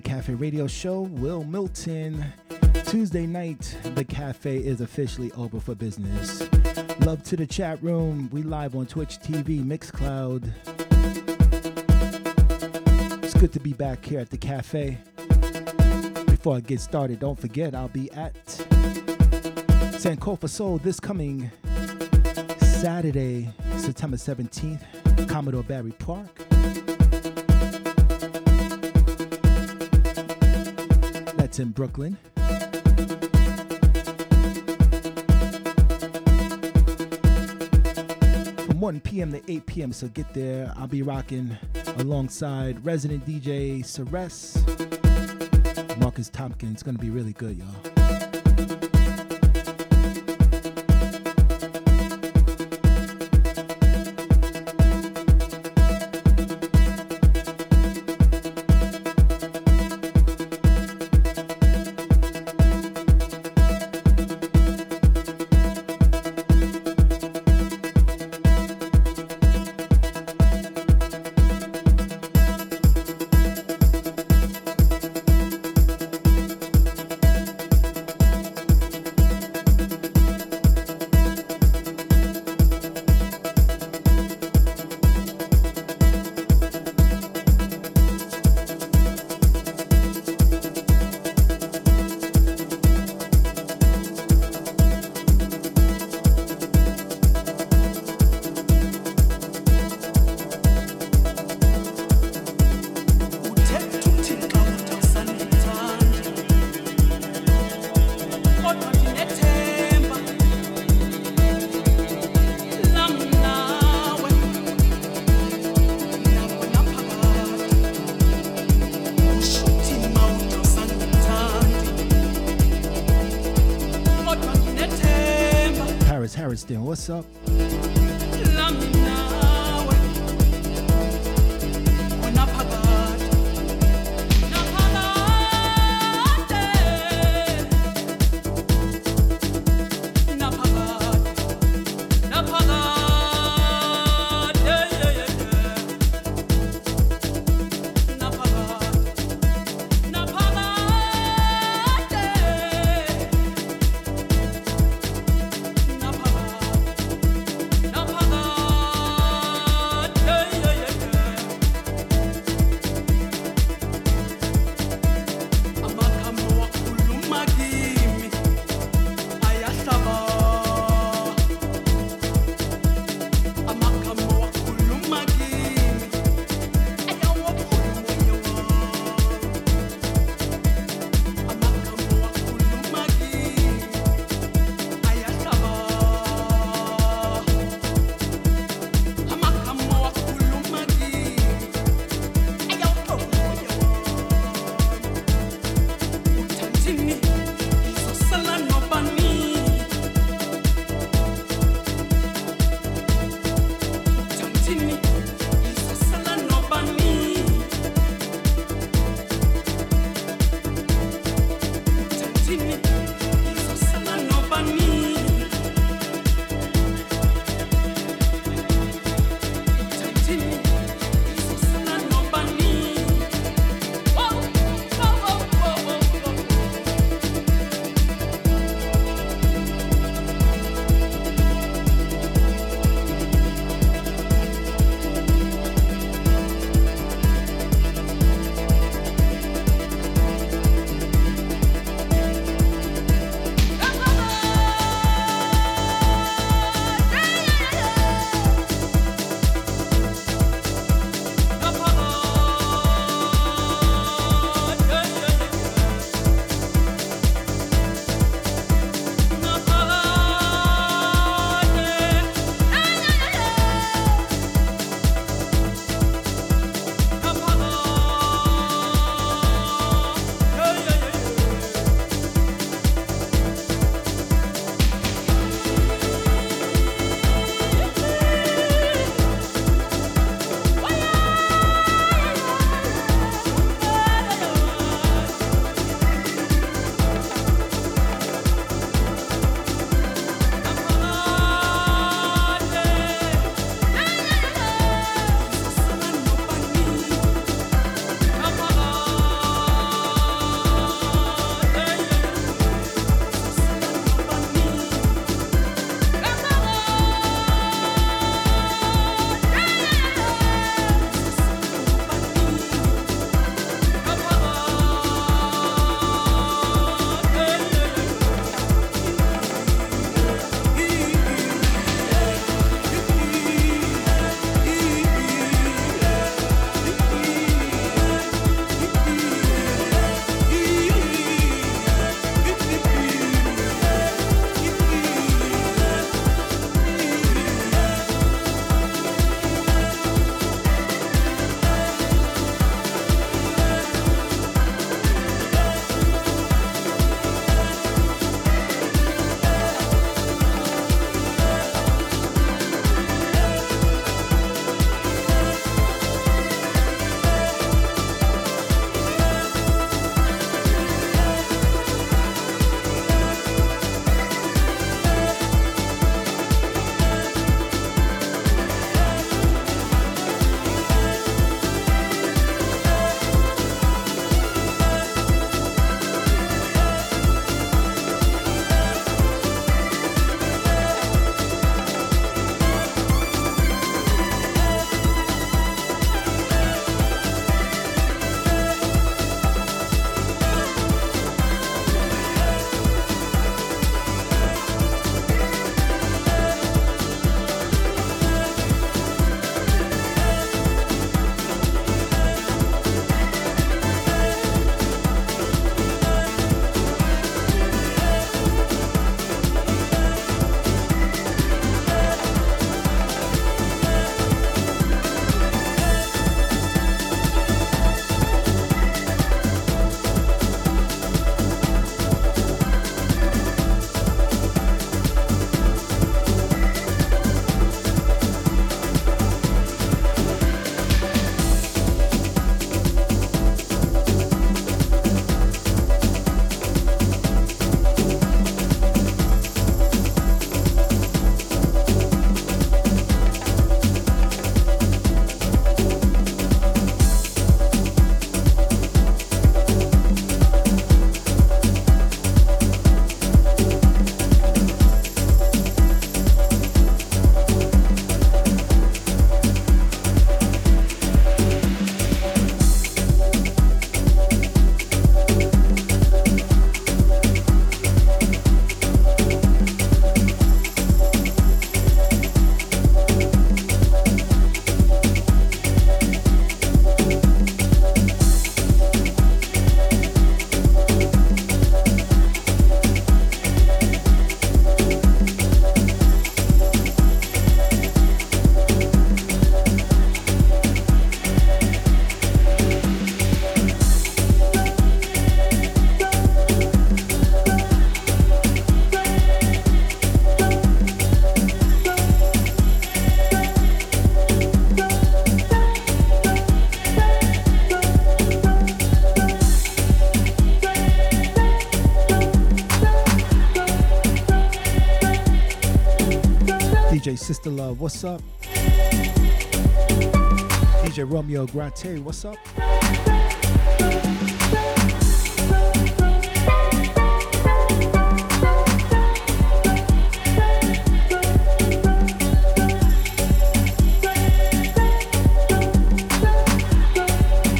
Music Cafe radio show. Wil Milton. Tuesday night, the cafe is officially open for business. Love to the chat room. We live on Twitch TV, Mixcloud. It's good to be back here at the cafe. Before I get started, don't forget I'll be at Sankofa Soul this coming Saturday, September 17th, Commodore Barry Park. That's in Brooklyn. From 1 p.m. to 8 p.m., so get there. I'll be rocking alongside resident DJ Ceres, Marcus Tompkins. It's gonna be really good, y'all. Up? Sister Love, what's up? DJ Romeo Grate, what's up?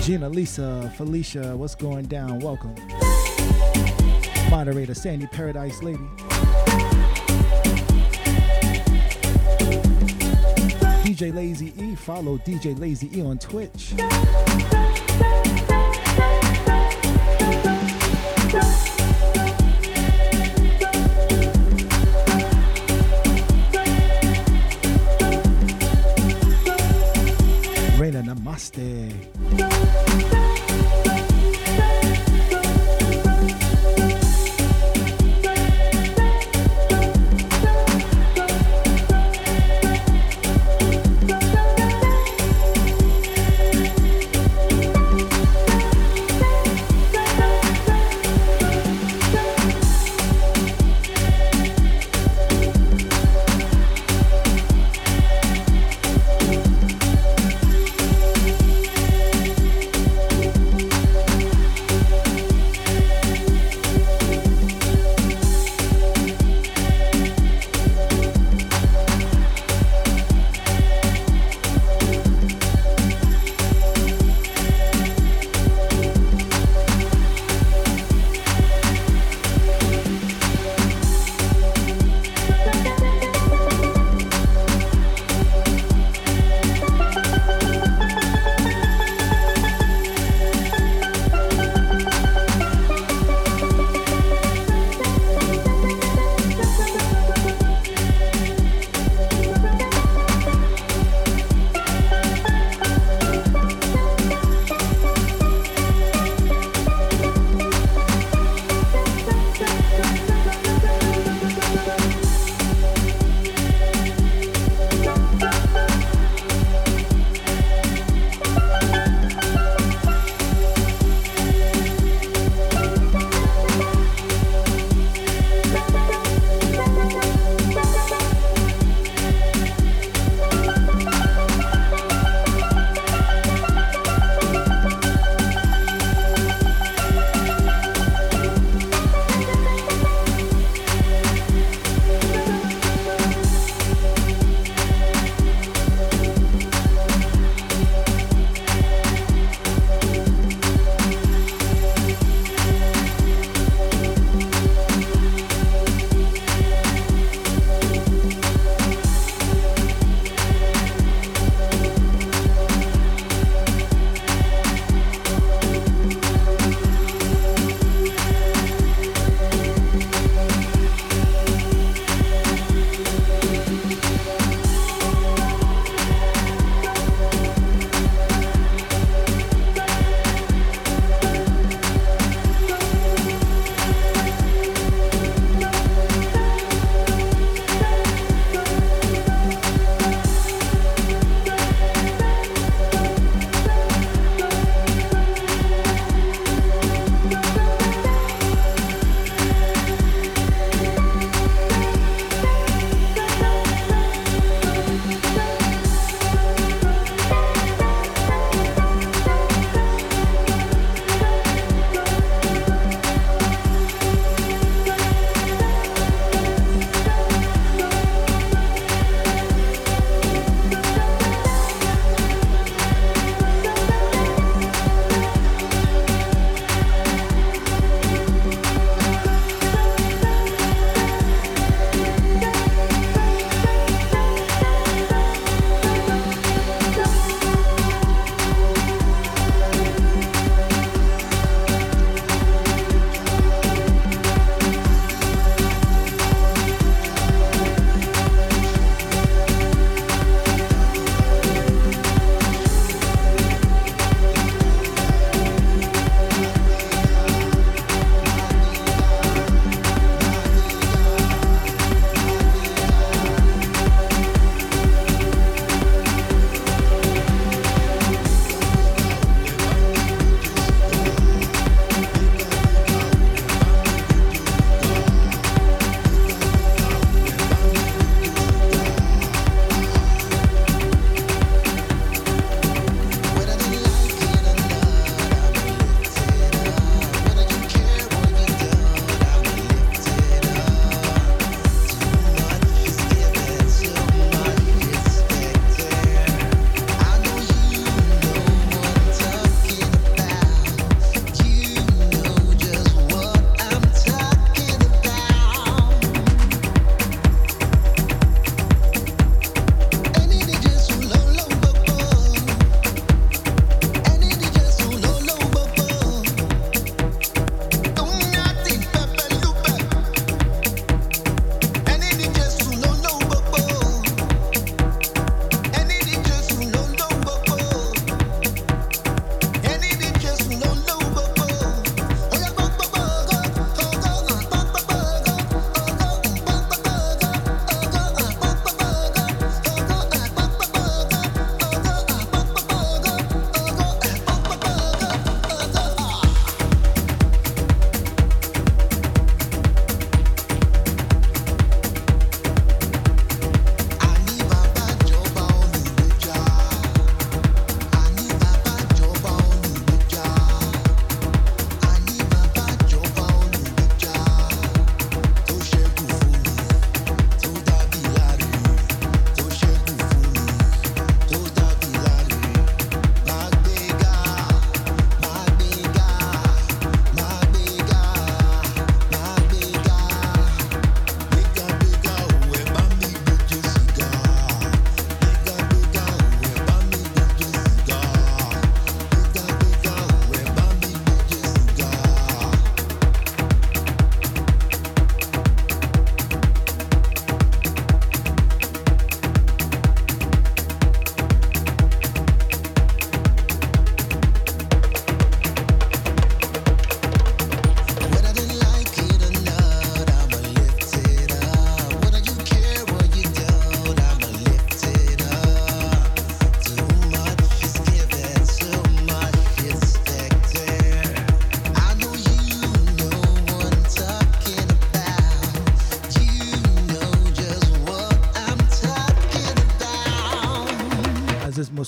Gina, Lisa, Felicia, what's going down? Welcome. Moderator Sandy Paradise Lady. DJ Lazy E, follow DJ Lazy E on Twitch.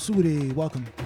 Sudi, welcome.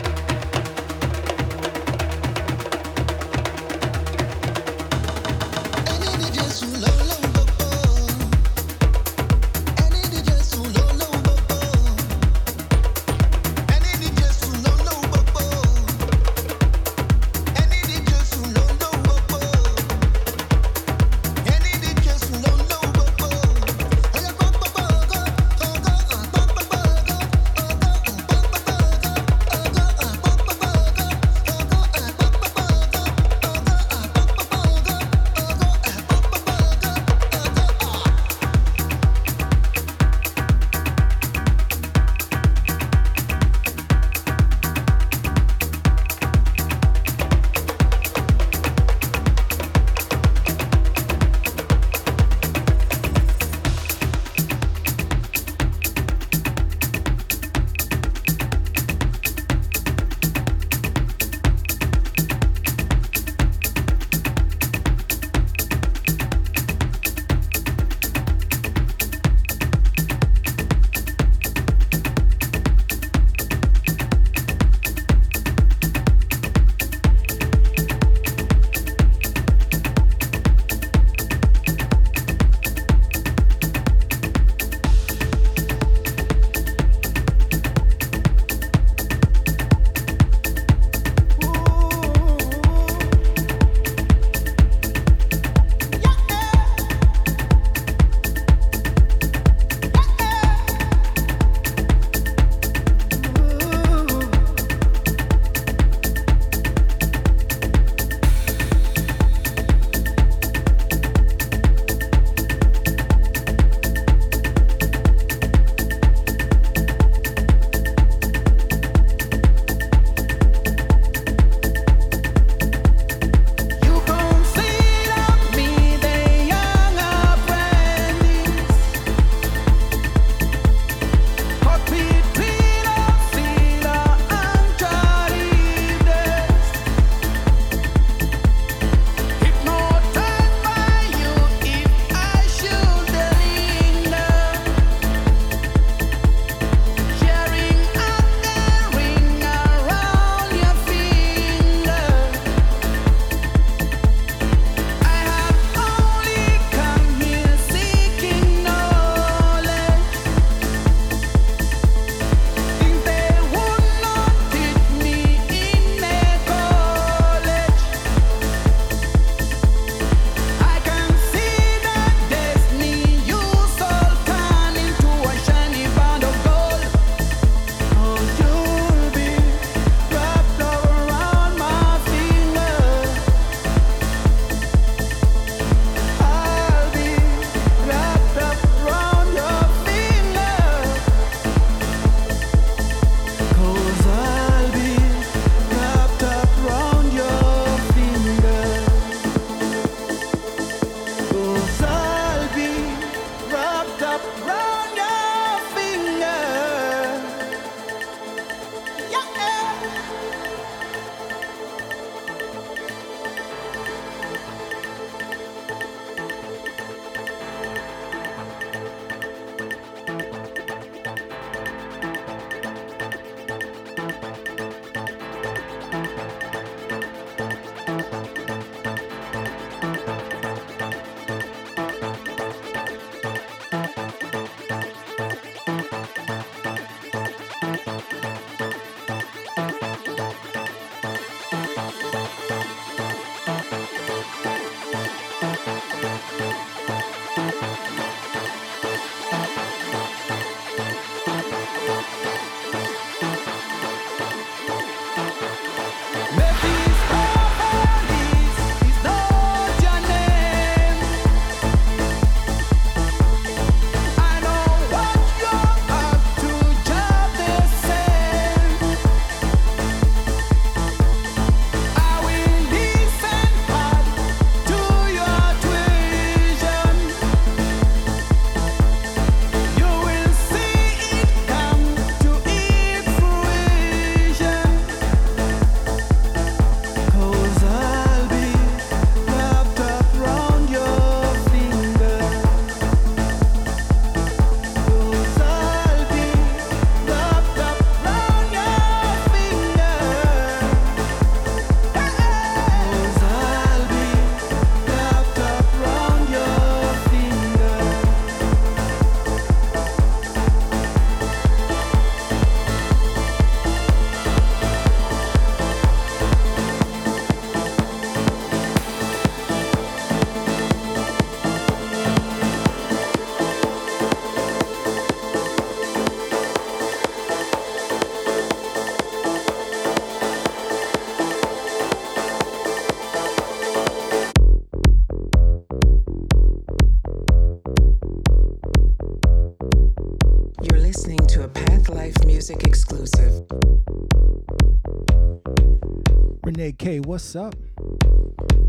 What's up?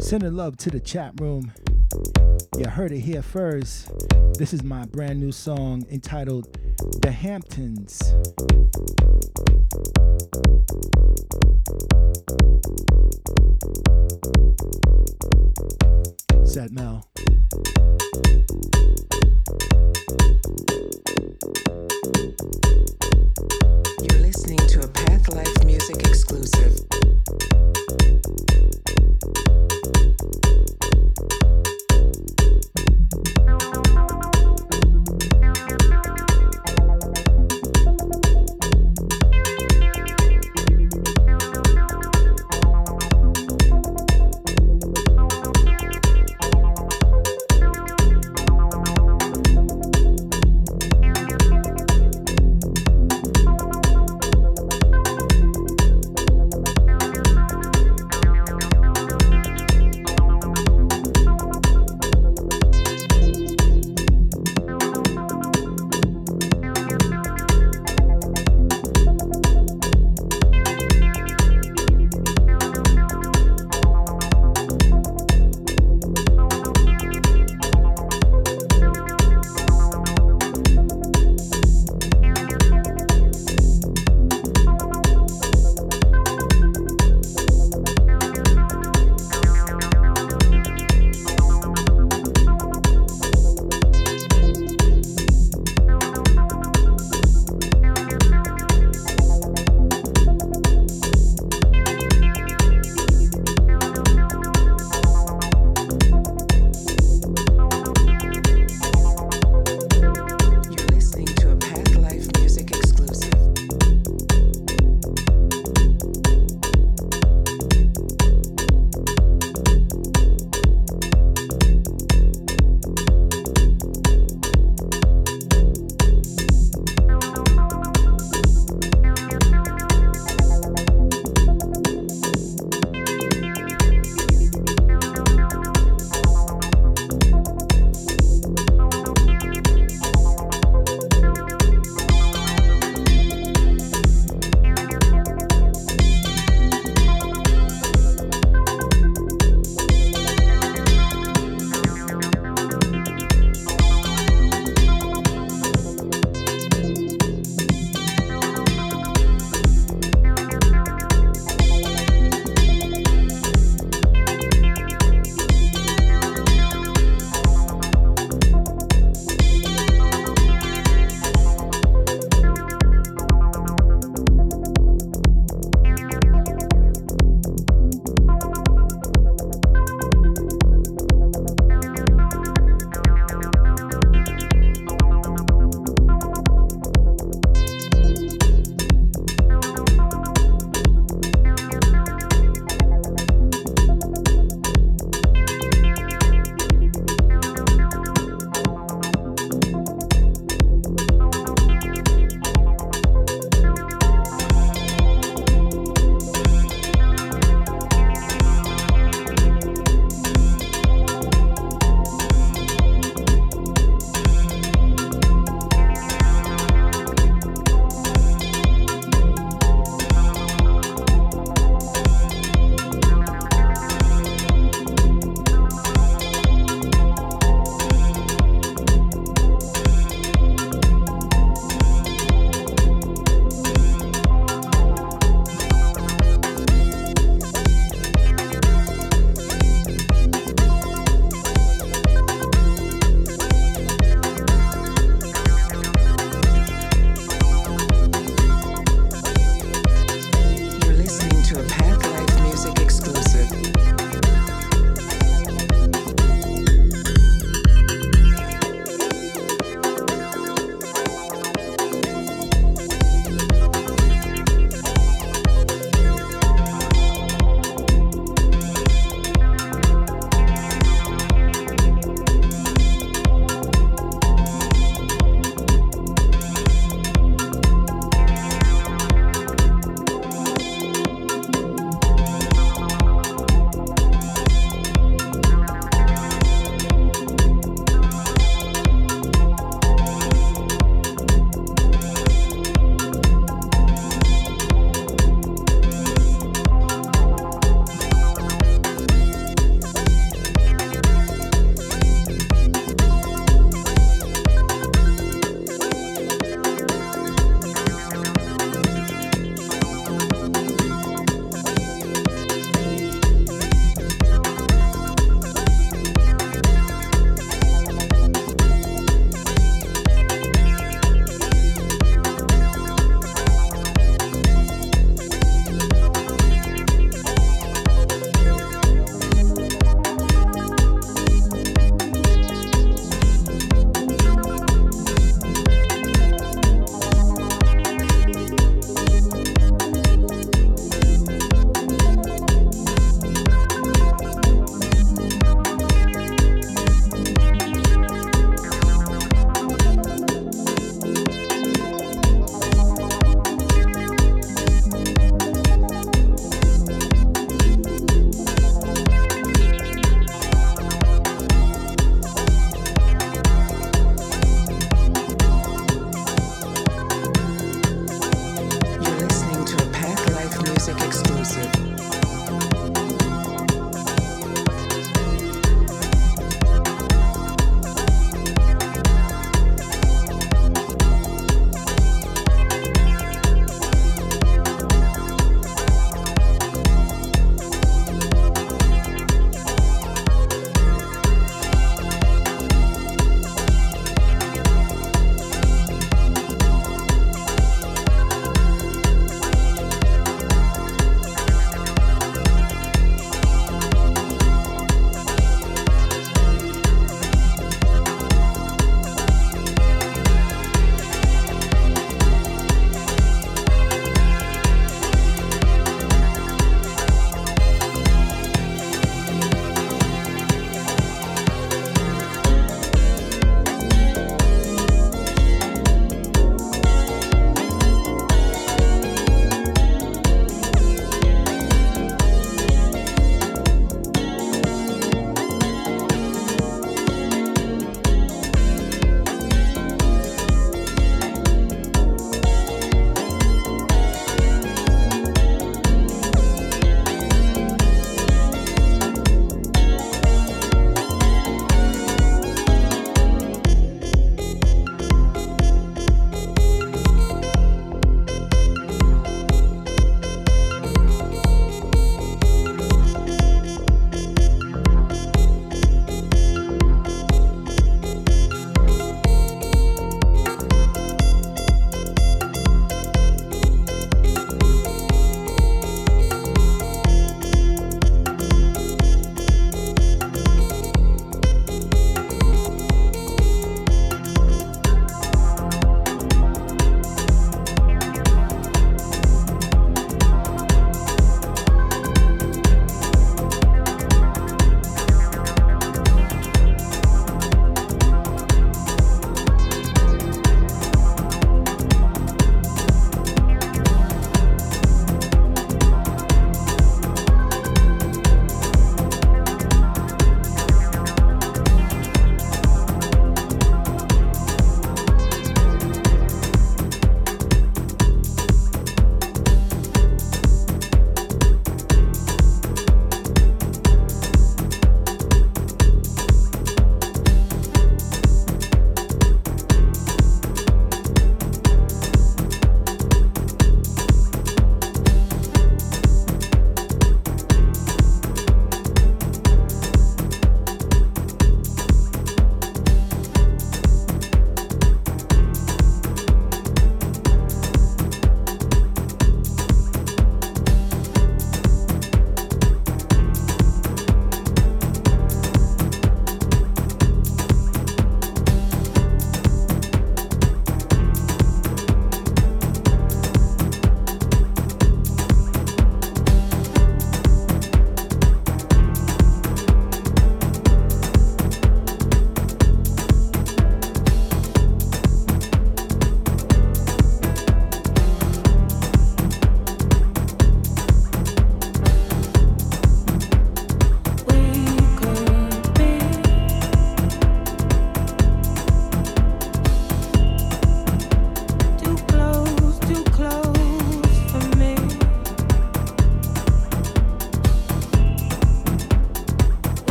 Sending love to the chat room. You heard it here first. This is my brand new song entitled The Hamptons.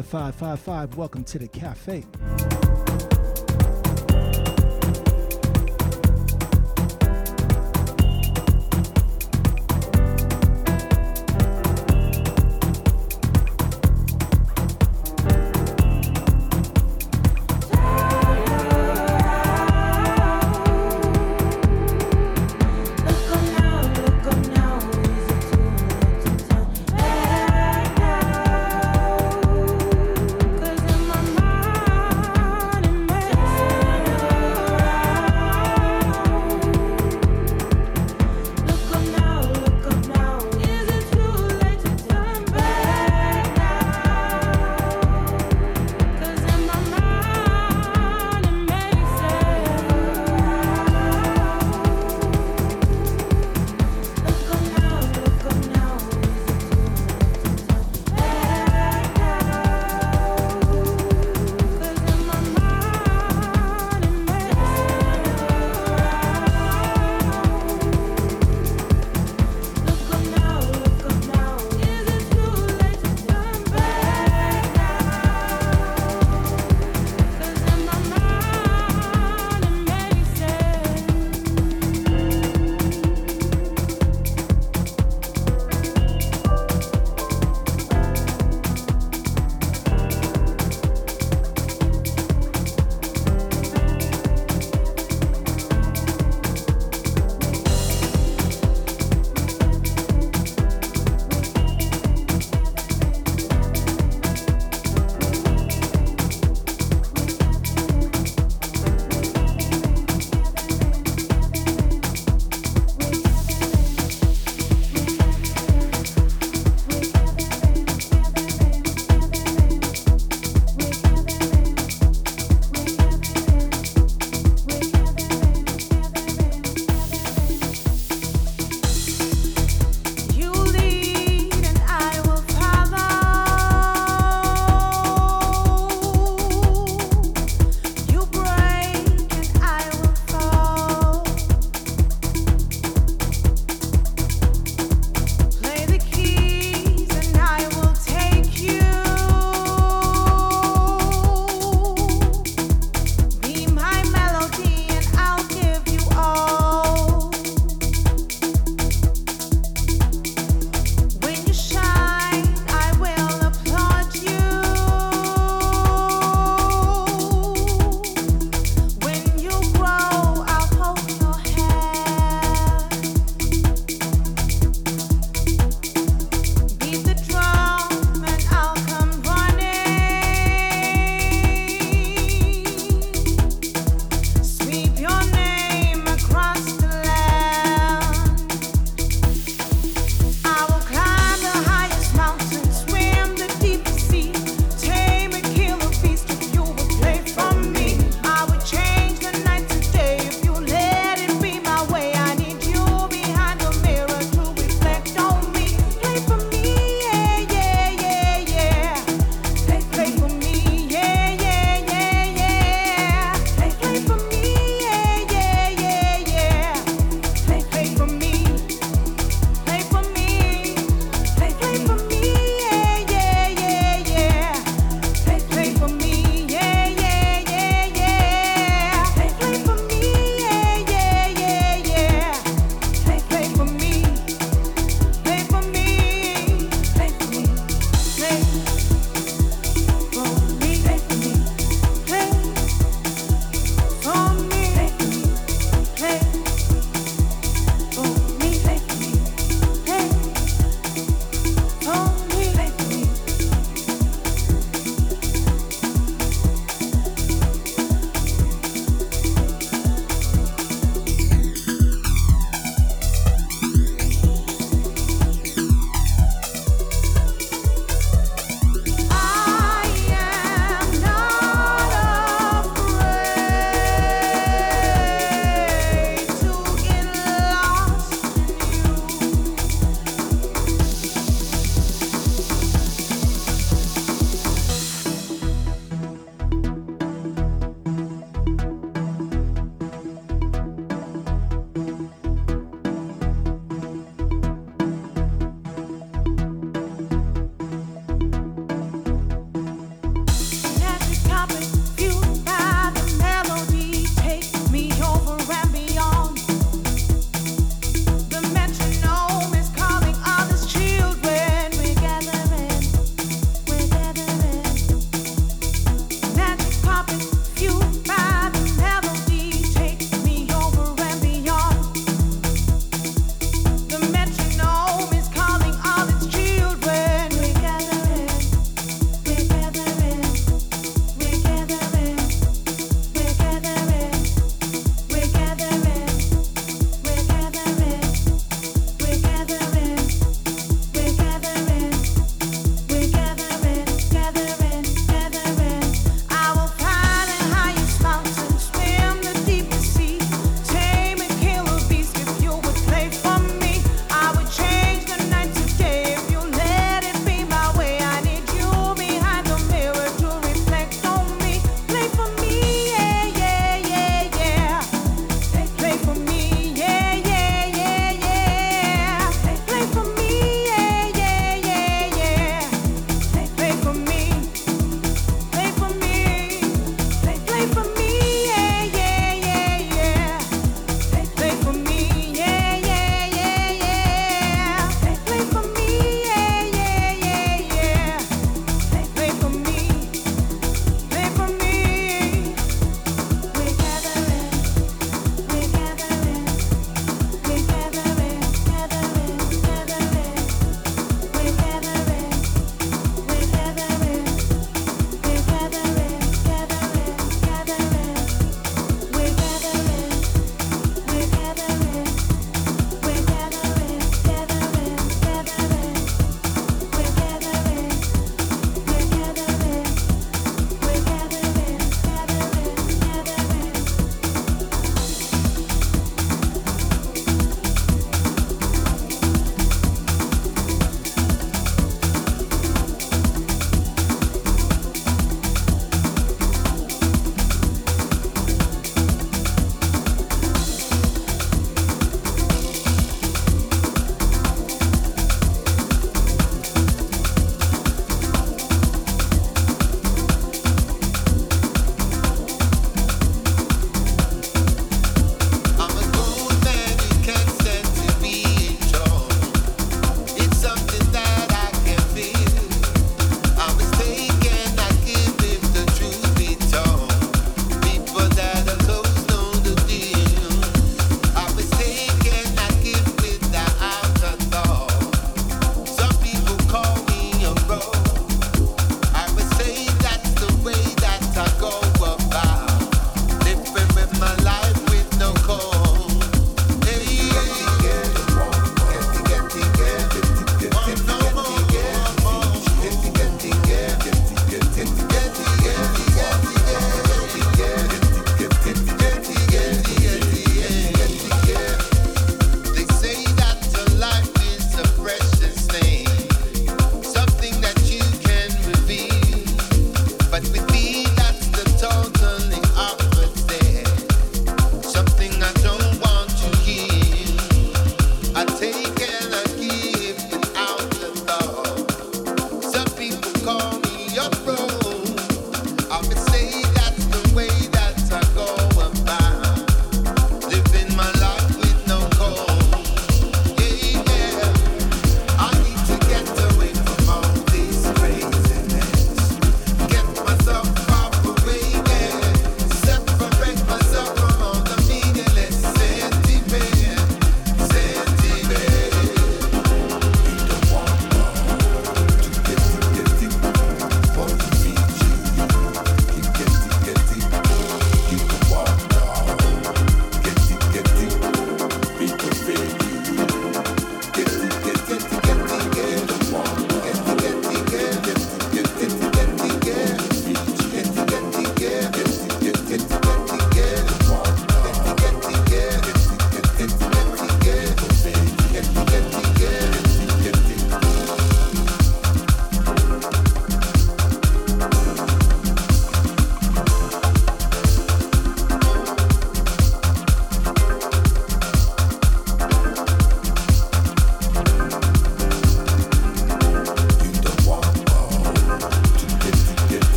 5555. Welcome to the cafe.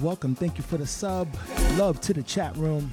Welcome. Thank you for the sub. Love to the chat room.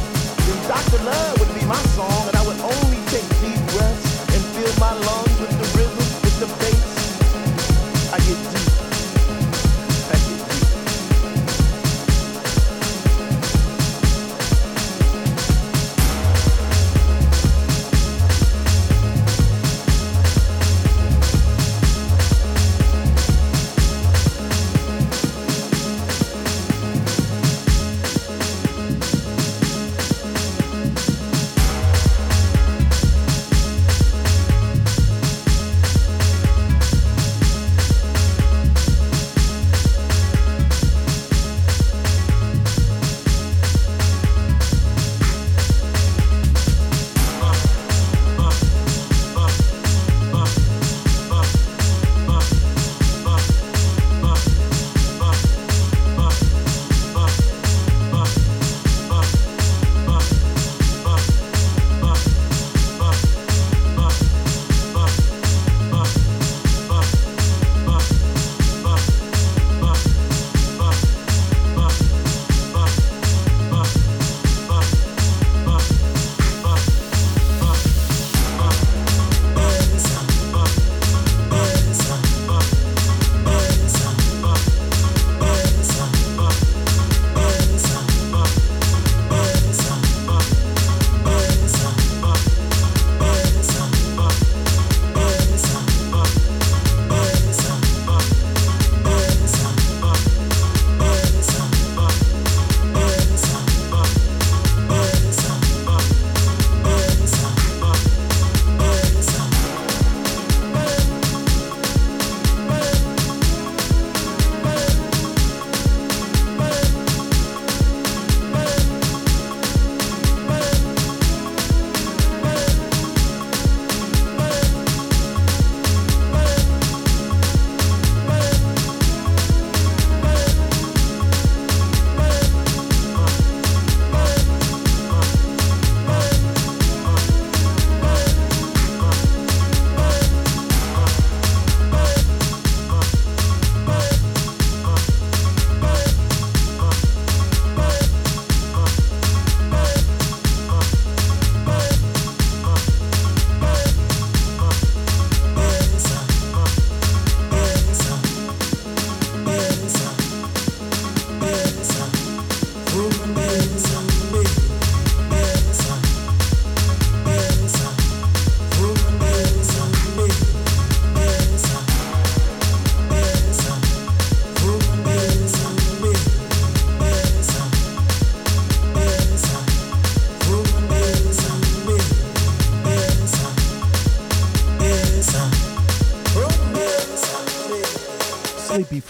Dr. Love would be my song, and I would only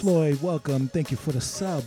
Floyd, welcome. Thank you for the sub.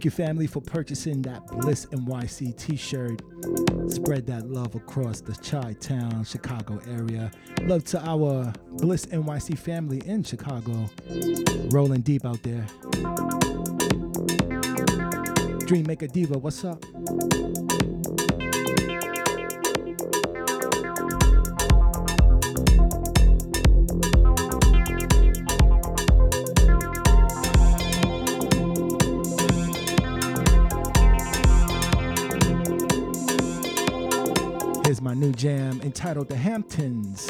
Thank you, family, for purchasing that Bliss NYC t shirt. Spread that love across the Chi Town, Chicago area. Love to our Bliss NYC family in Chicago. Rolling deep out there. Dream Maker Diva, what's up? Entitled The Hamptons.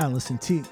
Allison T.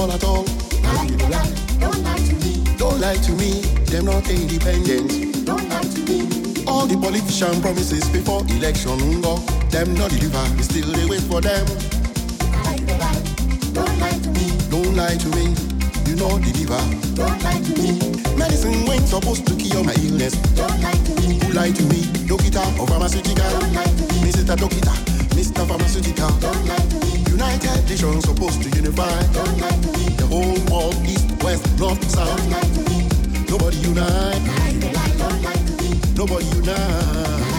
all, at all, at all. Lie, lie, don't lie to me. Don't lie to me, them not independent. Don't lie to me. All the politician promises before election go, them not deliver, we still they wait for them. Don't lie to me. Don't lie to me, you know deliver. Don't lie to me. Medicine ain't supposed to cure my illness. Don't lie to me. Who lie to me? Dokita or pharmaceutical? Don't lie to me. Mr. Dokita, Mr. Pharmaceutical. Don't lie to me. United Nations supposed to unify. United. The whole world, east, west, north, south. United. Nobody unite. Nobody unite.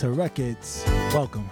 Delta Records. Welcome.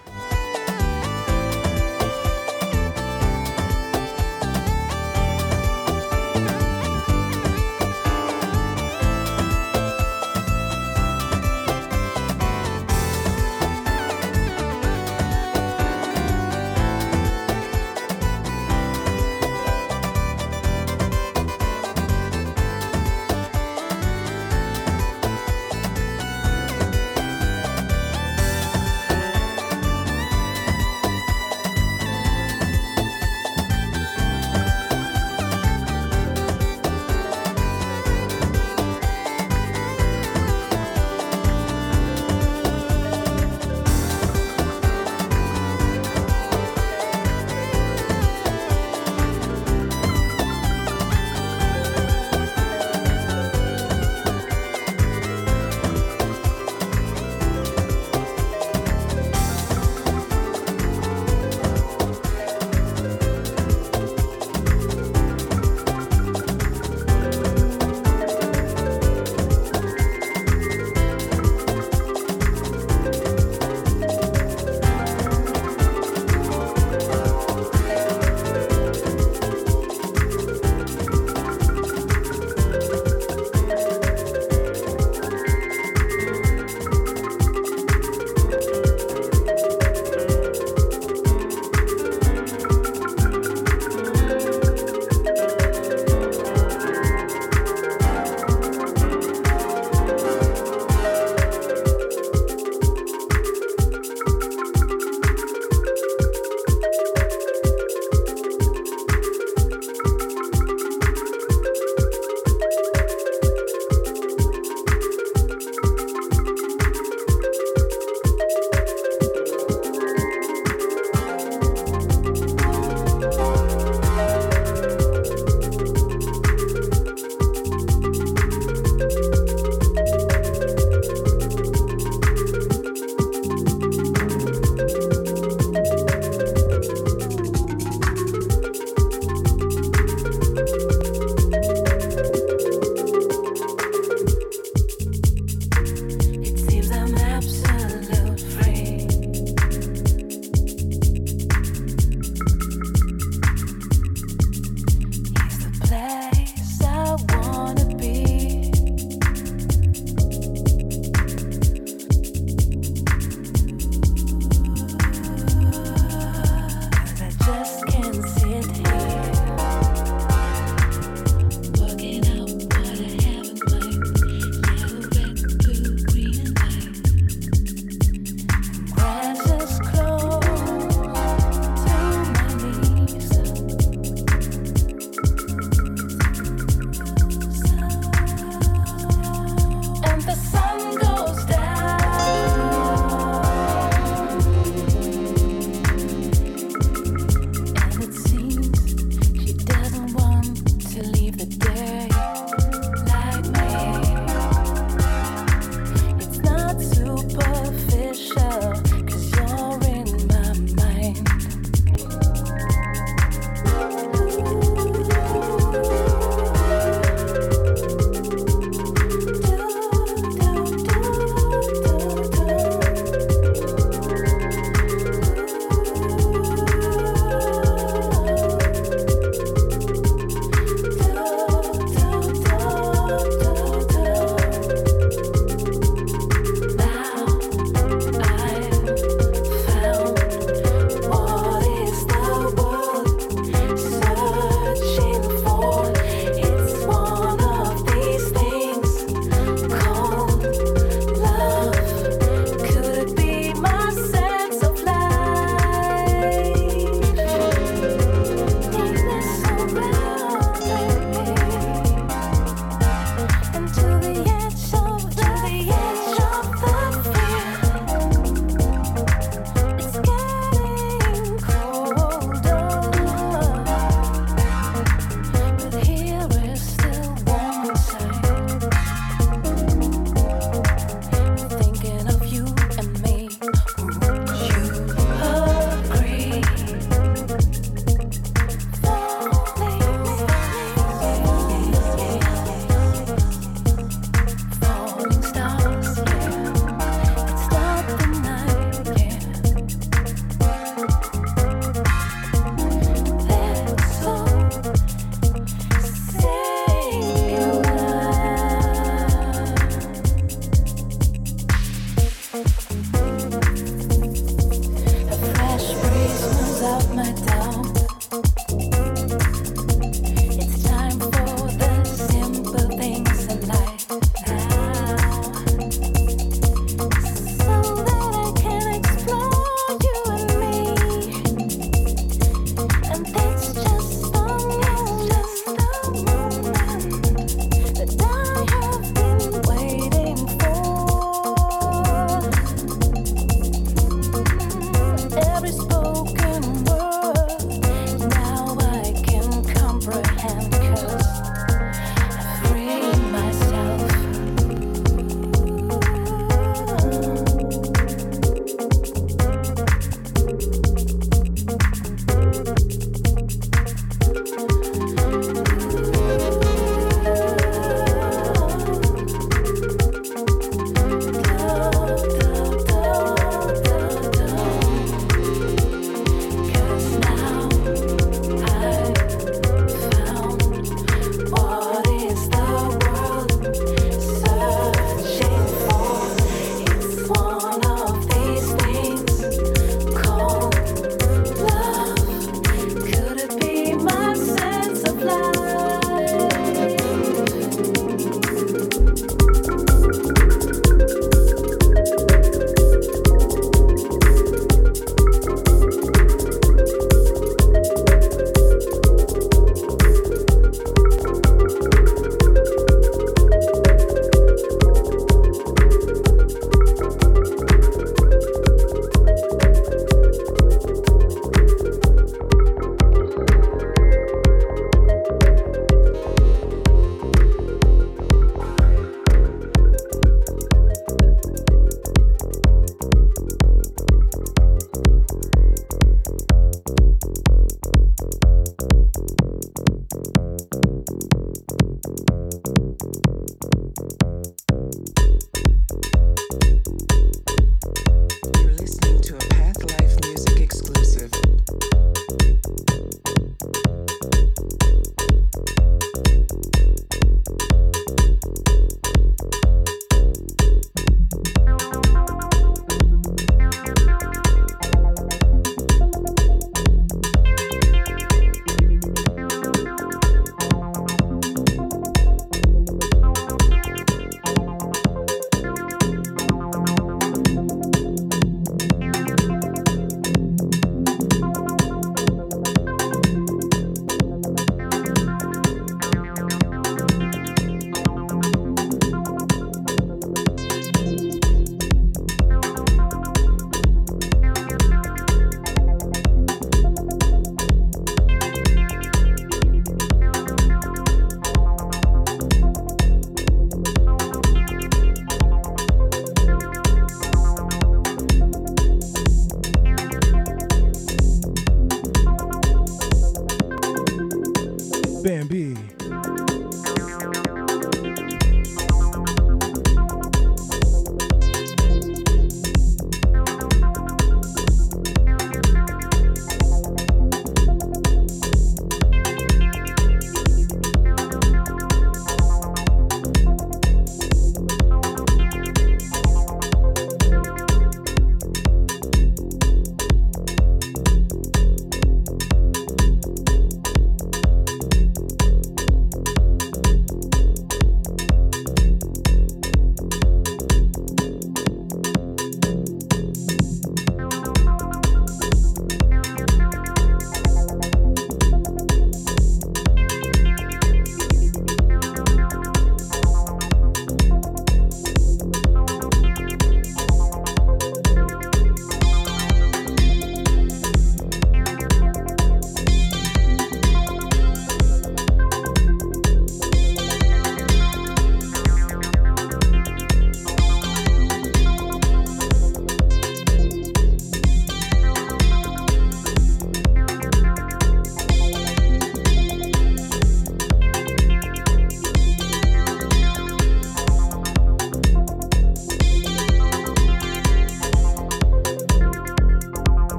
Bambi.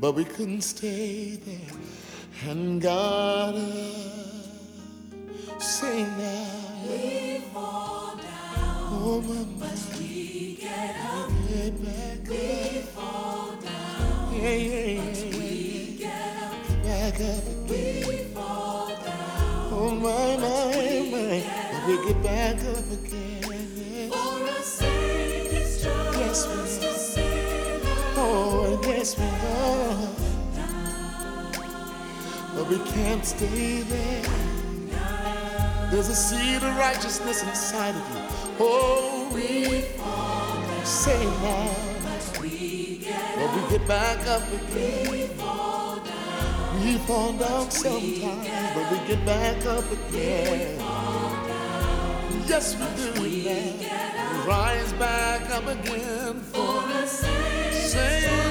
But we couldn't stay there, and God can't stay there. There's a seed of righteousness inside of you. Oh, we say now. But we get but we get back up again. We fall down we fall down but sometimes, but we get back up again. Down, Yes, we do now. Rise back up again for a Saint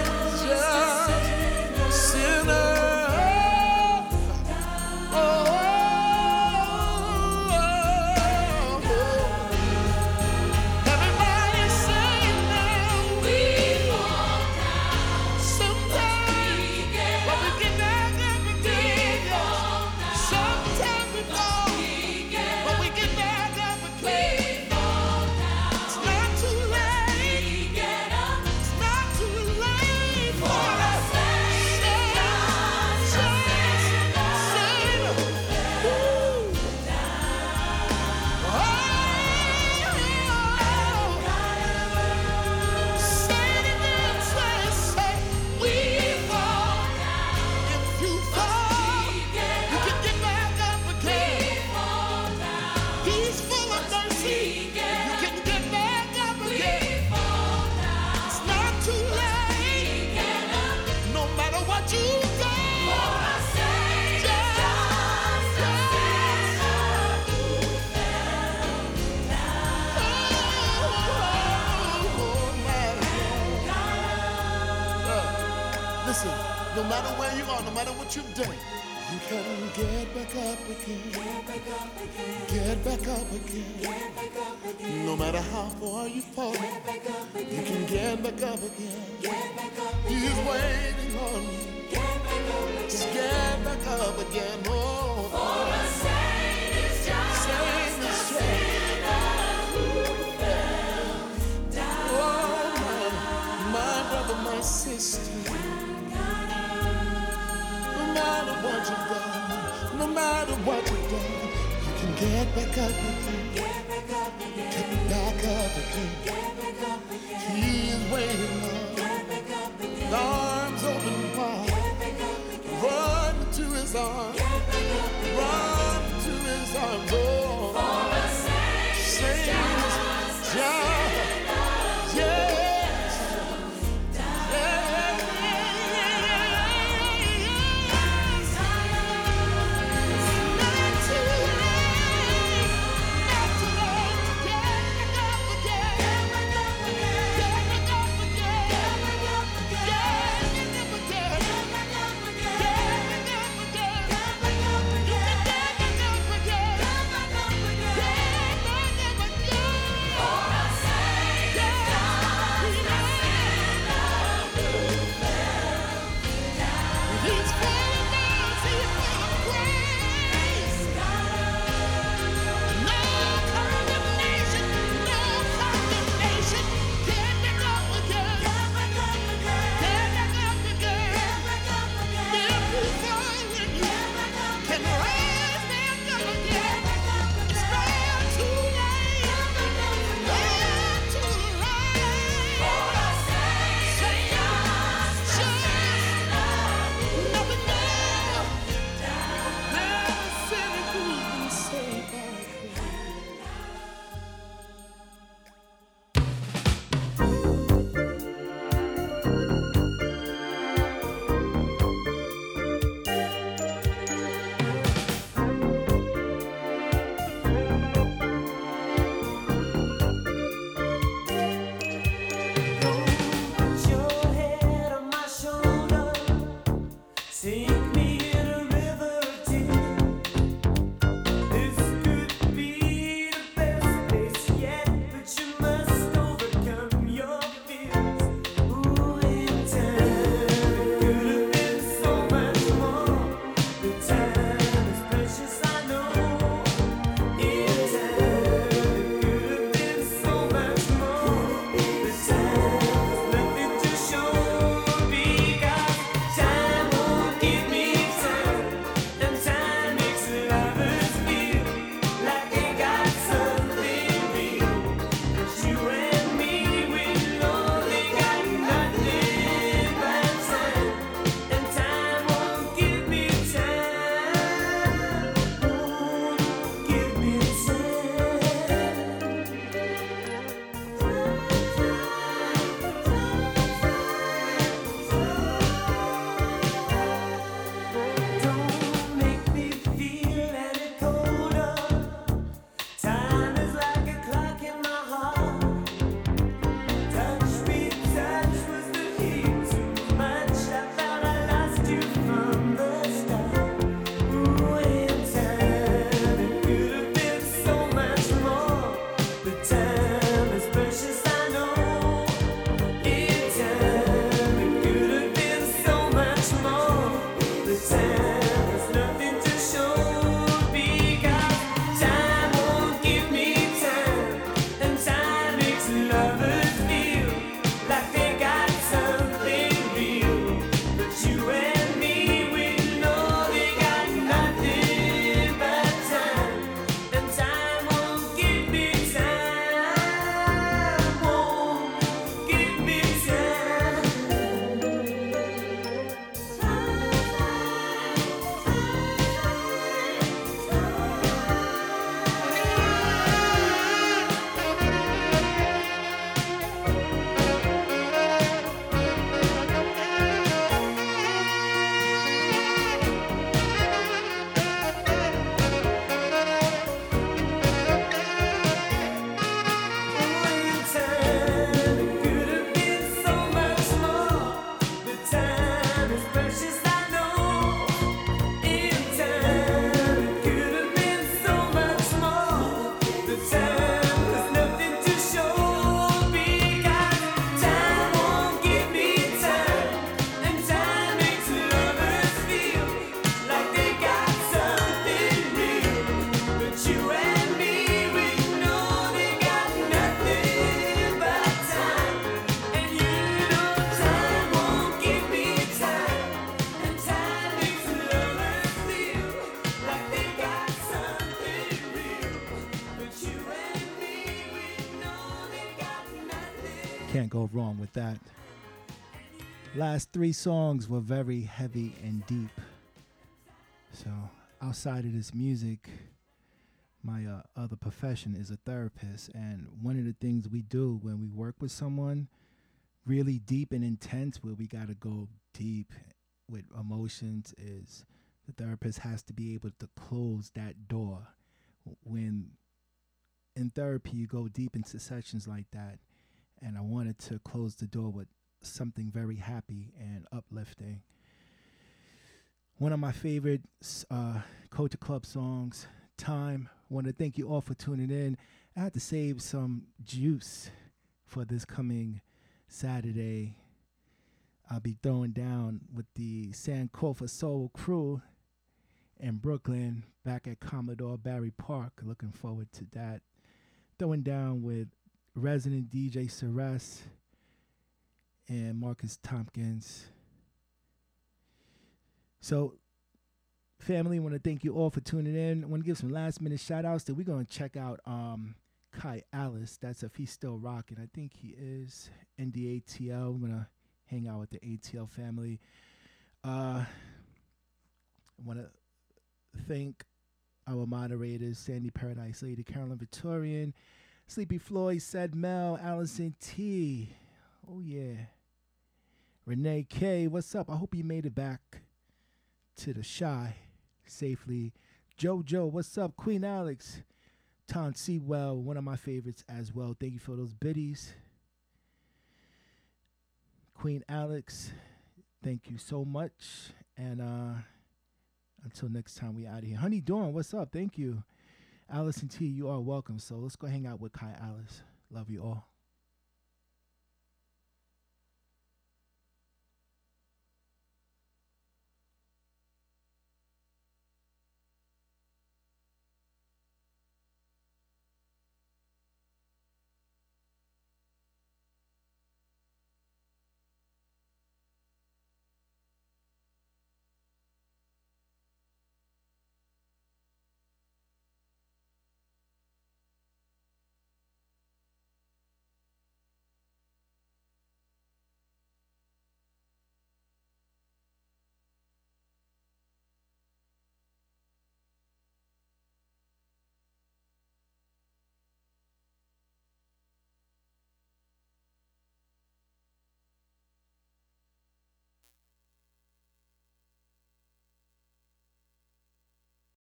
Get back up again. No matter how far you fall, you can get back up again. Get back up again. Get back up again. He is waiting on. The arms open wide. Run to his arms. Last three songs were very heavy and deep. So, outside of this music, my uh, other profession is a therapist. And one of the things we do when we work with someone really deep and intense, where we got to go deep with emotions, is the therapist has to be able to close that door. When in therapy, you go deep into sessions like that. And I wanted to close the door with something very happy and uplifting. One of my favorite uh, Culture Club songs, Time. Want to thank you all for tuning in. I had to save some juice for this coming Saturday. I'll be throwing down with the Sankofa Soul crew in Brooklyn back at Commodore Barry Park. Looking forward to that. Throwing down with resident DJ Ceres and Marcus Tompkins. So, family, want to thank you all for tuning in. I want to give some last minute shout outs that we're going to check out um, Kai Alcé. That's if he's still rocking. I think he is in the ATL. I'm going to hang out with the ATL family. Uh, I want to thank our moderators, Sandy Paradise Lady, Carolyn Victorian, Sleepy Floyd, said Mel, Allison T. Oh, yeah. Renee K, what's up? I hope you made it back to the Chi safely. JoJo, what's up? Queen Alex, Ton Sewell, one of my favorites as well. Thank you for those biddies. Queen Alex, thank you so much. And uh until next time, we out of here. Honey Dawn, what's up? Thank you. Allison T, you are welcome. So let's go hang out with Kai Alcé. Love you all.